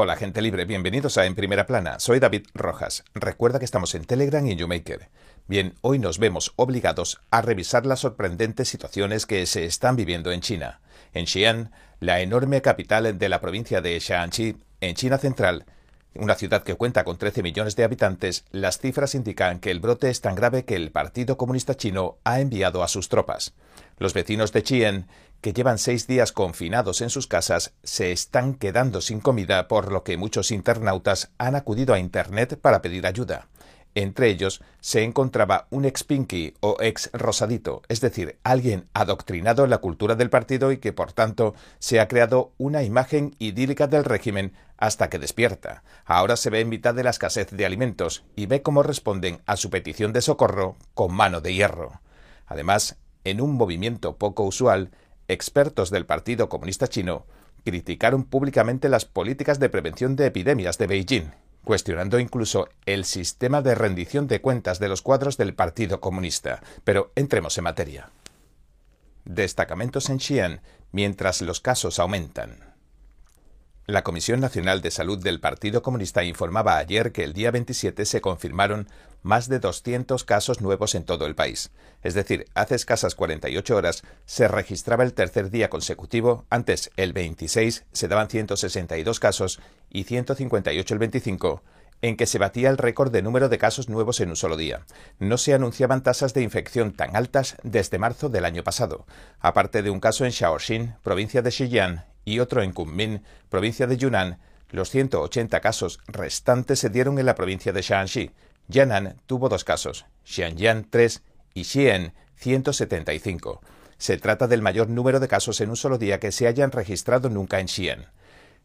Hola gente libre, bienvenidos a En Primera Plana, soy David Rojas. Recuerda que estamos en Telegram y en YouMaker. Bien, hoy nos vemos obligados a revisar las sorprendentes situaciones que se están viviendo en China. En Xi'an, la enorme capital de la provincia de Shaanxi, en China central, una ciudad que cuenta con 13 millones de habitantes, las cifras indican que el brote es tan grave que el Partido Comunista Chino ha enviado a sus tropas. Los vecinos de Xi'an que llevan seis días confinados en sus casas, se están quedando sin comida, por lo que muchos internautas han acudido a Internet para pedir ayuda. Entre ellos se encontraba un ex Pinky o ex Rosadito, es decir, alguien adoctrinado en la cultura del partido y que por tanto se ha creado una imagen idílica del régimen hasta que despierta. Ahora se ve en mitad de la escasez de alimentos y ve cómo responden a su petición de socorro con mano de hierro. Además, en un movimiento poco usual, expertos del Partido Comunista Chino criticaron públicamente las políticas de prevención de epidemias de Beijing, cuestionando incluso el sistema de rendición de cuentas de los cuadros del Partido Comunista. Pero entremos en materia. Destacamentos en Xi'an mientras los casos aumentan. La Comisión Nacional de Salud del Partido Comunista informaba ayer que el día 27 se confirmaron más de 200 casos nuevos en todo el país. Es decir, hace escasas 48 horas se registraba el tercer día consecutivo, antes el 26 se daban 162 casos y 158 el 25, en que se batía el récord de número de casos nuevos en un solo día. No se anunciaban tasas de infección tan altas desde marzo del año pasado, aparte de un caso en Shaoxing, provincia de Xinjiang, y otro en Kunming, provincia de Yunnan, los 180 casos restantes se dieron en la provincia de Shaanxi. Yan'an tuvo dos casos, Xianjiang 3 y Xi'an 175. Se trata del mayor número de casos en un solo día que se hayan registrado nunca en Xi'an.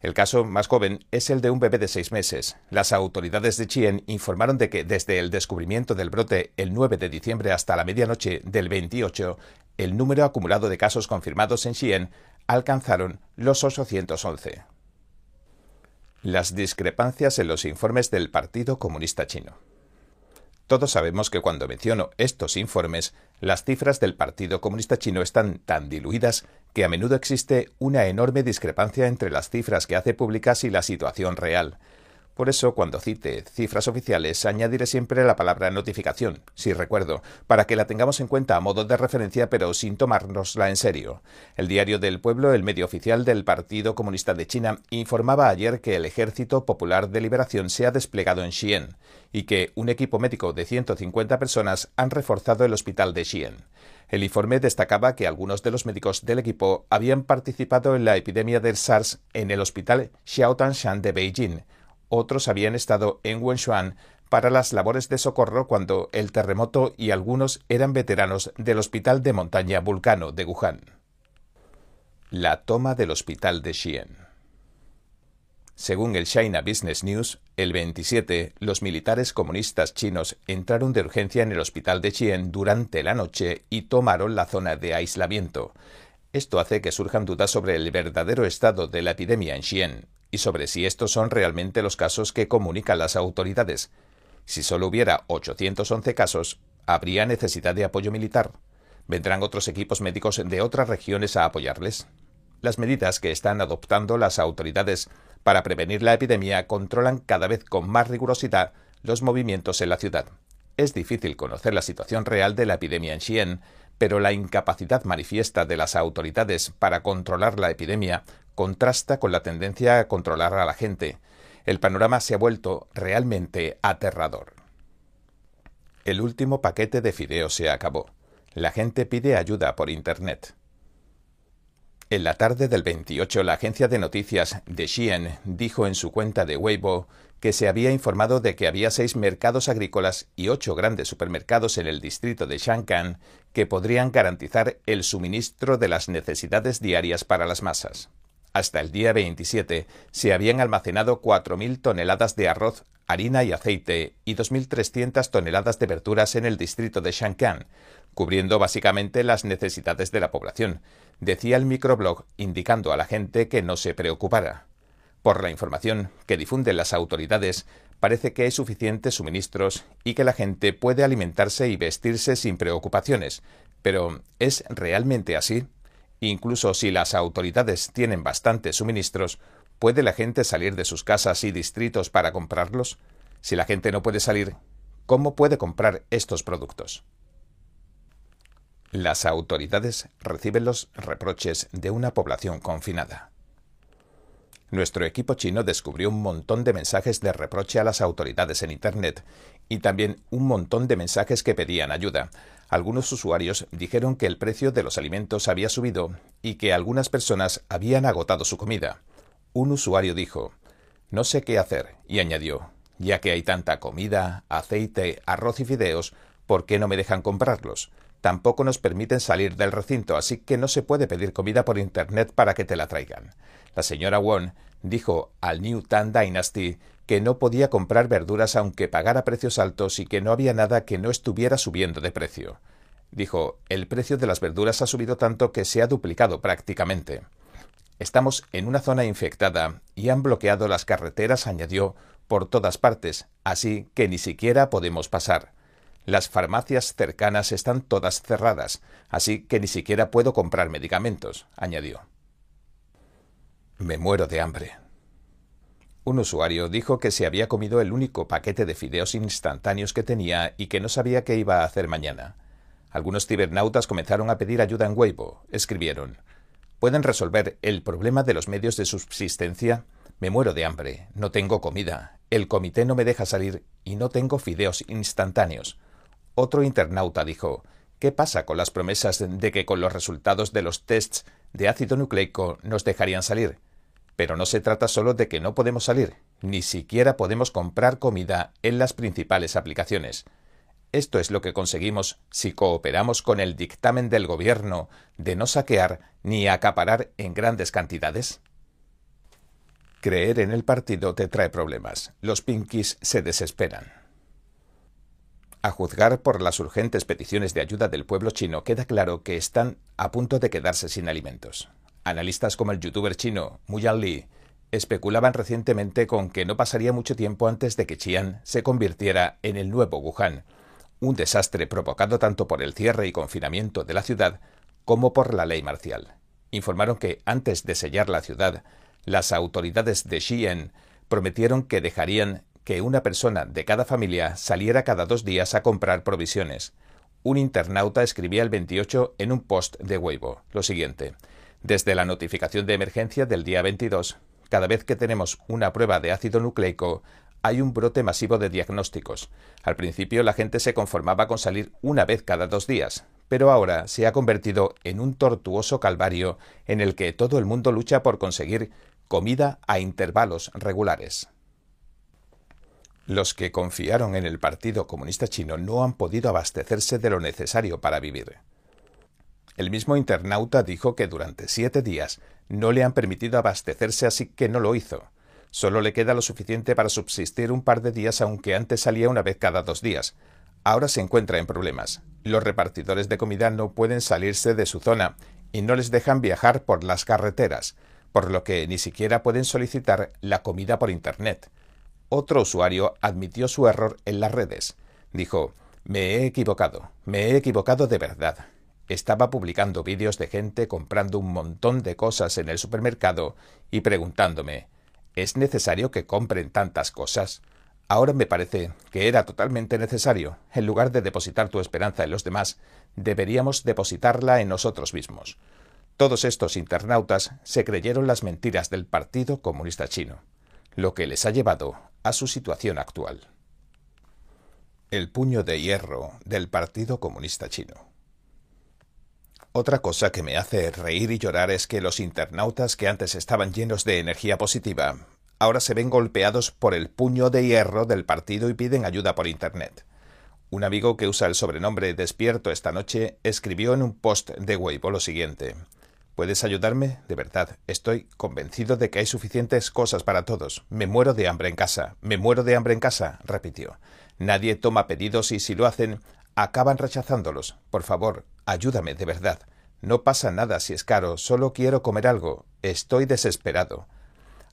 El caso más joven es el de un bebé de seis meses. Las autoridades de Xi'an informaron de que desde el descubrimiento del brote el 9 de diciembre hasta la medianoche del 28, el número acumulado de casos confirmados en Xi'an alcanzaron los 811. Las discrepancias en los informes del Partido Comunista Chino. Todos sabemos que cuando menciono estos informes, las cifras del Partido Comunista Chino están tan diluidas que a menudo existe una enorme discrepancia entre las cifras que hace públicas y la situación real. Por eso, cuando cite cifras oficiales, añadiré siempre la palabra notificación, si recuerdo, para que la tengamos en cuenta a modo de referencia, pero sin tomárnosla en serio. El Diario del Pueblo, el medio oficial del Partido Comunista de China, informaba ayer que el Ejército Popular de Liberación se ha desplegado en Xi'an y que un equipo médico de 150 personas han reforzado el hospital de Xi'an. El informe destacaba que algunos de los médicos del equipo habían participado en la epidemia del SARS en el hospital Xiaotanshan de Beijing, otros habían estado en Wenshuan para las labores de socorro cuando el terremoto y algunos eran veteranos del Hospital de Montaña Vulcano de Wuhan. La toma del Hospital de Xi'an. Según el China Business News, el 27, los militares comunistas chinos entraron de urgencia en el hospital de Xi'an durante la noche y tomaron la zona de aislamiento. Esto hace que surjan dudas sobre el verdadero estado de la epidemia en Xi'an y sobre si estos son realmente los casos que comunican las autoridades. Si solo hubiera 811 casos, ¿habría necesidad de apoyo militar? ¿Vendrán otros equipos médicos de otras regiones a apoyarles? Las medidas que están adoptando las autoridades para prevenir la epidemia controlan cada vez con más rigurosidad los movimientos en la ciudad. Es difícil conocer la situación real de la epidemia en Xi'an, pero la incapacidad manifiesta de las autoridades para controlar la epidemia contrasta con la tendencia a controlar a la gente. El panorama se ha vuelto realmente aterrador. El último paquete de fideos se acabó. La gente pide ayuda por Internet. En la tarde del 28, la agencia de noticias de Xi'an dijo en su cuenta de Weibo que se había informado de que había seis mercados agrícolas y ocho grandes supermercados en el distrito de Shankan que podrían garantizar el suministro de las necesidades diarias para las masas. Hasta el día 27 se habían almacenado 4.000 toneladas de arroz, harina y aceite y 2.300 toneladas de verduras en el distrito de Shankan, cubriendo básicamente las necesidades de la población, decía el microblog indicando a la gente que no se preocupara. Por la información que difunden las autoridades, parece que hay suficientes suministros y que la gente puede alimentarse y vestirse sin preocupaciones. Pero ¿es realmente así? Incluso si las autoridades tienen bastantes suministros, ¿Puede la gente salir de sus casas y distritos para comprarlos? Si la gente no puede salir, ¿cómo puede comprar estos productos? Las autoridades reciben los reproches de una población confinada. Nuestro equipo chino descubrió un montón de mensajes de reproche a las autoridades en Internet y también un montón de mensajes que pedían ayuda. Algunos usuarios dijeron que el precio de los alimentos había subido y que algunas personas habían agotado su comida. Un usuario dijo, no sé qué hacer, y añadió, ya que hay tanta comida, aceite, arroz y fideos, ¿por qué no me dejan comprarlos? Tampoco nos permiten salir del recinto, así que no se puede pedir comida por Internet para que te la traigan. La señora Won dijo al New Tan Dynasty que no podía comprar verduras aunque pagara precios altos y que no había nada que no estuviera subiendo de precio. Dijo, el precio de las verduras ha subido tanto que se ha duplicado prácticamente. Estamos en una zona infectada y han bloqueado las carreteras, añadió, por todas partes, así que ni siquiera podemos pasar. Las farmacias cercanas están todas cerradas, así que ni siquiera puedo comprar medicamentos, añadió. Me muero de hambre. Un usuario dijo que se había comido el único paquete de fideos instantáneos que tenía y que no sabía qué iba a hacer mañana. Algunos cibernautas comenzaron a pedir ayuda en Weibo. Escribieron ¿Pueden resolver el problema de los medios de subsistencia? Me muero de hambre, no tengo comida, el comité no me deja salir y no tengo fideos instantáneos. Otro internauta dijo ¿Qué pasa con las promesas de que con los resultados de los tests de ácido nucleico nos dejarían salir? Pero no se trata solo de que no podemos salir, ni siquiera podemos comprar comida en las principales aplicaciones. Esto es lo que conseguimos si cooperamos con el dictamen del gobierno de no saquear ni acaparar en grandes cantidades. Creer en el partido te trae problemas. Los pinkies se desesperan. A juzgar por las urgentes peticiones de ayuda del pueblo chino, queda claro que están a punto de quedarse sin alimentos. Analistas como el youtuber chino Muyan Li especulaban recientemente con que no pasaría mucho tiempo antes de que Xi'an se convirtiera en el nuevo Wuhan, un desastre provocado tanto por el cierre y confinamiento de la ciudad como por la ley marcial. Informaron que antes de sellar la ciudad, las autoridades de Xi'an prometieron que dejarían que una persona de cada familia saliera cada dos días a comprar provisiones. Un internauta escribía el 28 en un post de Weibo lo siguiente. Desde la notificación de emergencia del día 22, cada vez que tenemos una prueba de ácido nucleico, hay un brote masivo de diagnósticos. Al principio la gente se conformaba con salir una vez cada dos días, pero ahora se ha convertido en un tortuoso calvario en el que todo el mundo lucha por conseguir comida a intervalos regulares. Los que confiaron en el Partido Comunista Chino no han podido abastecerse de lo necesario para vivir. El mismo internauta dijo que durante siete días no le han permitido abastecerse, así que no lo hizo. Solo le queda lo suficiente para subsistir un par de días, aunque antes salía una vez cada dos días. Ahora se encuentra en problemas. Los repartidores de comida no pueden salirse de su zona y no les dejan viajar por las carreteras, por lo que ni siquiera pueden solicitar la comida por Internet. Otro usuario admitió su error en las redes. Dijo, me he equivocado, me he equivocado de verdad. Estaba publicando vídeos de gente comprando un montón de cosas en el supermercado y preguntándome, ¿Es necesario que compren tantas cosas? Ahora me parece que era totalmente necesario. En lugar de depositar tu esperanza en los demás, deberíamos depositarla en nosotros mismos. Todos estos internautas se creyeron las mentiras del Partido Comunista Chino, lo que les ha llevado a su situación actual. El puño de hierro del Partido Comunista Chino. Otra cosa que me hace reír y llorar es que los internautas que antes estaban llenos de energía positiva, ahora se ven golpeados por el puño de hierro del partido y piden ayuda por Internet. Un amigo que usa el sobrenombre Despierto esta noche escribió en un post de Weibo lo siguiente. ¿Puedes ayudarme? De verdad, estoy convencido de que hay suficientes cosas para todos. Me muero de hambre en casa. Me muero de hambre en casa, repitió. Nadie toma pedidos y si lo hacen, acaban rechazándolos. Por favor, ayúdame, de verdad. No pasa nada si es caro, solo quiero comer algo. Estoy desesperado.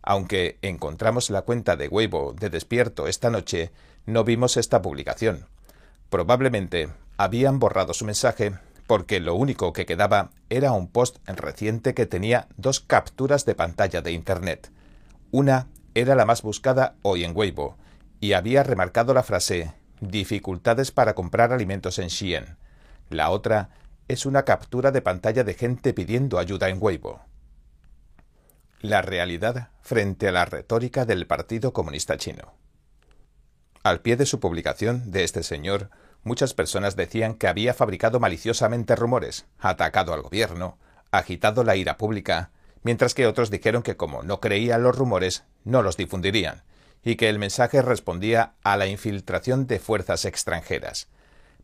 Aunque encontramos la cuenta de Weibo de despierto esta noche, no vimos esta publicación. Probablemente habían borrado su mensaje porque lo único que quedaba era un post reciente que tenía dos capturas de pantalla de Internet. Una era la más buscada hoy en Weibo y había remarcado la frase dificultades para comprar alimentos en Xi'an. La otra es una captura de pantalla de gente pidiendo ayuda en Weibo. La realidad frente a la retórica del Partido Comunista Chino. Al pie de su publicación de este señor, muchas personas decían que había fabricado maliciosamente rumores, atacado al gobierno, agitado la ira pública, mientras que otros dijeron que como no creían los rumores, no los difundirían, y que el mensaje respondía a la infiltración de fuerzas extranjeras.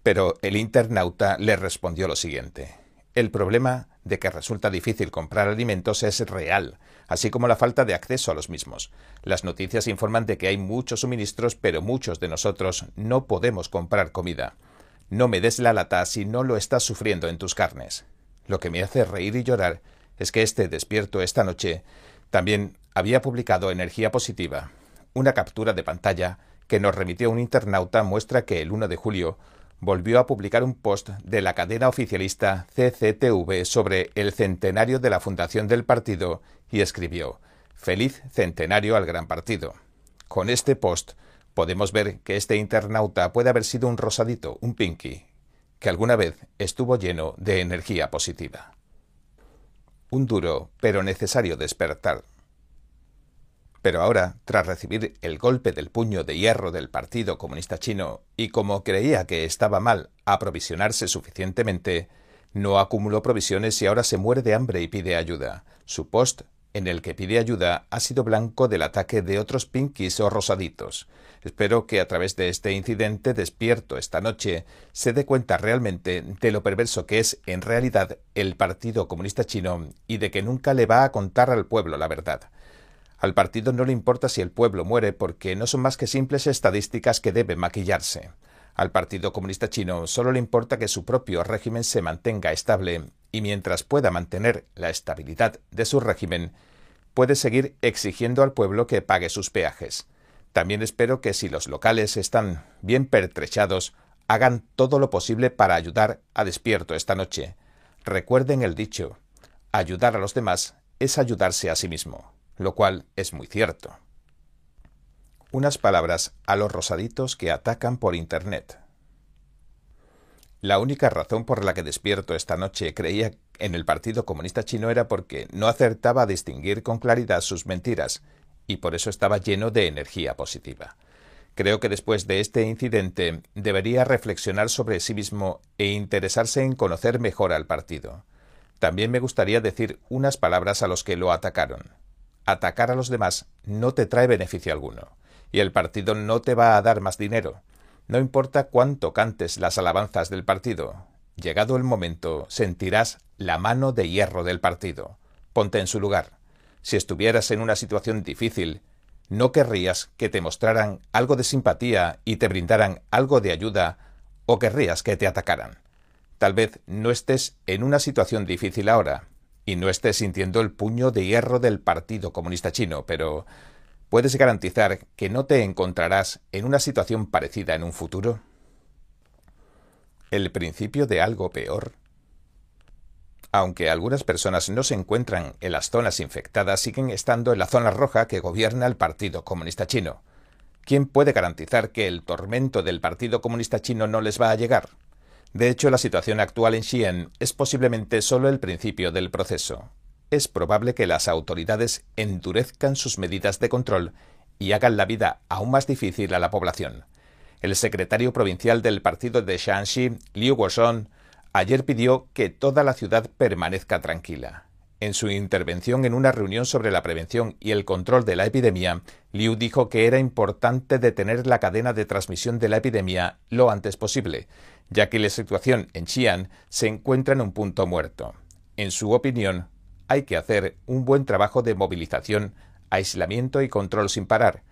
Pero el internauta le respondió lo siguiente. El problema de que resulta difícil comprar alimentos es real, así como la falta de acceso a los mismos. Las noticias informan de que hay muchos suministros, pero muchos de nosotros no podemos comprar comida. No me des la lata si no lo estás sufriendo en tus carnes. Lo que me hace reír y llorar es que este despierto esta noche también había publicado Energía Positiva. Una captura de pantalla que nos remitió un internauta muestra que el 1 de julio volvió a publicar un post de la cadena oficialista CCTV sobre el centenario de la fundación del partido y escribió Feliz centenario al gran partido. Con este post podemos ver que este internauta puede haber sido un rosadito, un pinky, que alguna vez estuvo lleno de energía positiva. Un duro pero necesario despertar pero ahora, tras recibir el golpe del puño de hierro del Partido Comunista Chino y como creía que estaba mal aprovisionarse suficientemente, no acumuló provisiones y ahora se muere de hambre y pide ayuda. Su post, en el que pide ayuda, ha sido blanco del ataque de otros pinkies o rosaditos. Espero que a través de este incidente despierto esta noche se dé cuenta realmente de lo perverso que es en realidad el Partido Comunista Chino y de que nunca le va a contar al pueblo la verdad. Al partido no le importa si el pueblo muere porque no son más que simples estadísticas que deben maquillarse. Al Partido Comunista Chino solo le importa que su propio régimen se mantenga estable y mientras pueda mantener la estabilidad de su régimen, puede seguir exigiendo al pueblo que pague sus peajes. También espero que si los locales están bien pertrechados, hagan todo lo posible para ayudar a despierto esta noche. Recuerden el dicho, ayudar a los demás es ayudarse a sí mismo lo cual es muy cierto. Unas palabras a los rosaditos que atacan por Internet. La única razón por la que despierto esta noche creía en el Partido Comunista Chino era porque no acertaba a distinguir con claridad sus mentiras, y por eso estaba lleno de energía positiva. Creo que después de este incidente debería reflexionar sobre sí mismo e interesarse en conocer mejor al partido. También me gustaría decir unas palabras a los que lo atacaron atacar a los demás no te trae beneficio alguno, y el partido no te va a dar más dinero. No importa cuánto cantes las alabanzas del partido, llegado el momento sentirás la mano de hierro del partido. Ponte en su lugar. Si estuvieras en una situación difícil, no querrías que te mostraran algo de simpatía y te brindaran algo de ayuda, o querrías que te atacaran. Tal vez no estés en una situación difícil ahora, y no estés sintiendo el puño de hierro del Partido Comunista Chino, pero ¿puedes garantizar que no te encontrarás en una situación parecida en un futuro? ¿El principio de algo peor? Aunque algunas personas no se encuentran en las zonas infectadas, siguen estando en la zona roja que gobierna el Partido Comunista Chino. ¿Quién puede garantizar que el tormento del Partido Comunista Chino no les va a llegar? De hecho, la situación actual en Xi'an es posiblemente solo el principio del proceso. Es probable que las autoridades endurezcan sus medidas de control y hagan la vida aún más difícil a la población. El secretario provincial del partido de Shanxi, Liu Guoshon, ayer pidió que toda la ciudad permanezca tranquila. En su intervención en una reunión sobre la prevención y el control de la epidemia, Liu dijo que era importante detener la cadena de transmisión de la epidemia lo antes posible, ya que la situación en Xi'an se encuentra en un punto muerto. En su opinión, hay que hacer un buen trabajo de movilización, aislamiento y control sin parar,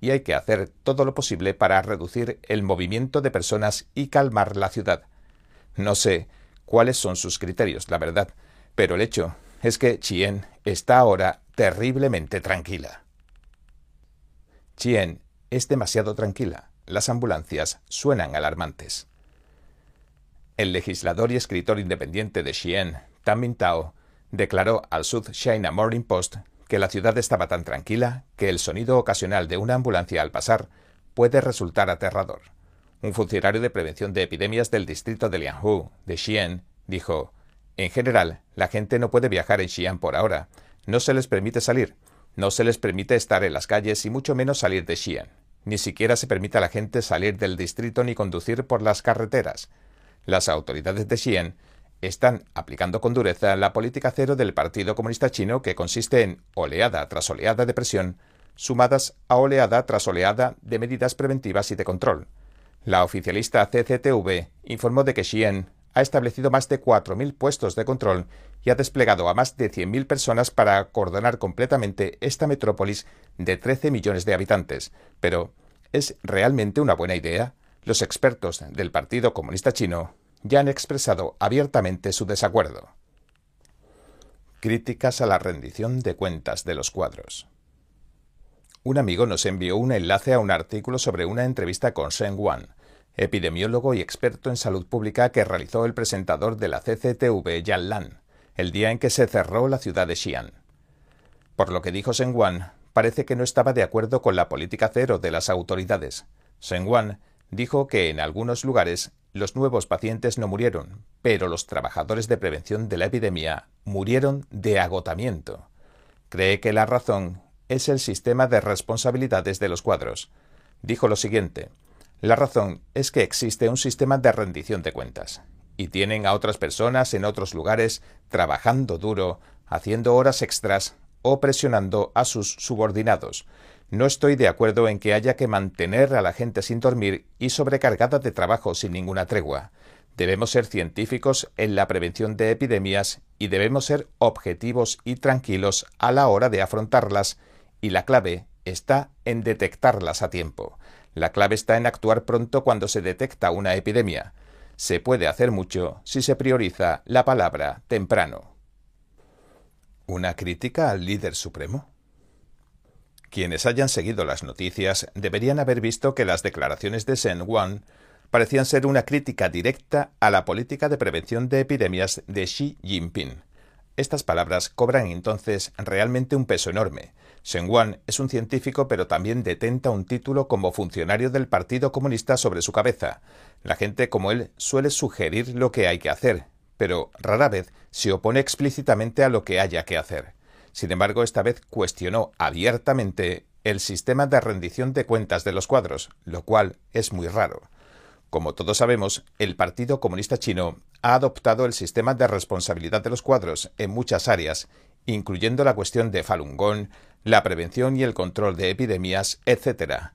y hay que hacer todo lo posible para reducir el movimiento de personas y calmar la ciudad. No sé cuáles son sus criterios, la verdad, pero el hecho es que Chien está ahora terriblemente tranquila. Chien es demasiado tranquila. Las ambulancias suenan alarmantes. El legislador y escritor independiente de Xi'an, Tan Mintao, declaró al South China Morning Post que la ciudad estaba tan tranquila que el sonido ocasional de una ambulancia al pasar puede resultar aterrador. Un funcionario de prevención de epidemias del distrito de Lianhu, de Xi'an, dijo, En general, la gente no puede viajar en Xi'an por ahora. No se les permite salir. No se les permite estar en las calles y mucho menos salir de Xi'an. Ni siquiera se permite a la gente salir del distrito ni conducir por las carreteras. Las autoridades de Xi'an están aplicando con dureza la política cero del Partido Comunista Chino que consiste en oleada tras oleada de presión, sumadas a oleada tras oleada de medidas preventivas y de control. La oficialista CCTV informó de que Xi'an ha establecido más de 4.000 puestos de control y ha desplegado a más de 100.000 personas para acordonar completamente esta metrópolis de 13 millones de habitantes. Pero, ¿es realmente una buena idea? Los expertos del Partido Comunista Chino ya han expresado abiertamente su desacuerdo. Críticas a la rendición de cuentas de los cuadros. Un amigo nos envió un enlace a un artículo sobre una entrevista con Shen Wan, epidemiólogo y experto en salud pública que realizó el presentador de la CCTV Yan Lan, el día en que se cerró la ciudad de Xi'an. Por lo que dijo Shen Wan, parece que no estaba de acuerdo con la política cero de las autoridades. Shen Wan dijo que en algunos lugares los nuevos pacientes no murieron, pero los trabajadores de prevención de la epidemia murieron de agotamiento. Cree que la razón es el sistema de responsabilidades de los cuadros. Dijo lo siguiente, la razón es que existe un sistema de rendición de cuentas, y tienen a otras personas en otros lugares trabajando duro, haciendo horas extras o presionando a sus subordinados. No estoy de acuerdo en que haya que mantener a la gente sin dormir y sobrecargada de trabajo sin ninguna tregua. Debemos ser científicos en la prevención de epidemias y debemos ser objetivos y tranquilos a la hora de afrontarlas y la clave está en detectarlas a tiempo. La clave está en actuar pronto cuando se detecta una epidemia. Se puede hacer mucho si se prioriza la palabra temprano. ¿Una crítica al líder supremo? Quienes hayan seguido las noticias deberían haber visto que las declaraciones de Shen Wan parecían ser una crítica directa a la política de prevención de epidemias de Xi Jinping. Estas palabras cobran entonces realmente un peso enorme. Shen Wan es un científico pero también detenta un título como funcionario del Partido Comunista sobre su cabeza. La gente como él suele sugerir lo que hay que hacer, pero rara vez se opone explícitamente a lo que haya que hacer. Sin embargo, esta vez cuestionó abiertamente el sistema de rendición de cuentas de los cuadros, lo cual es muy raro. Como todos sabemos, el Partido Comunista Chino ha adoptado el sistema de responsabilidad de los cuadros en muchas áreas, incluyendo la cuestión de Falun Gong, la prevención y el control de epidemias, etc.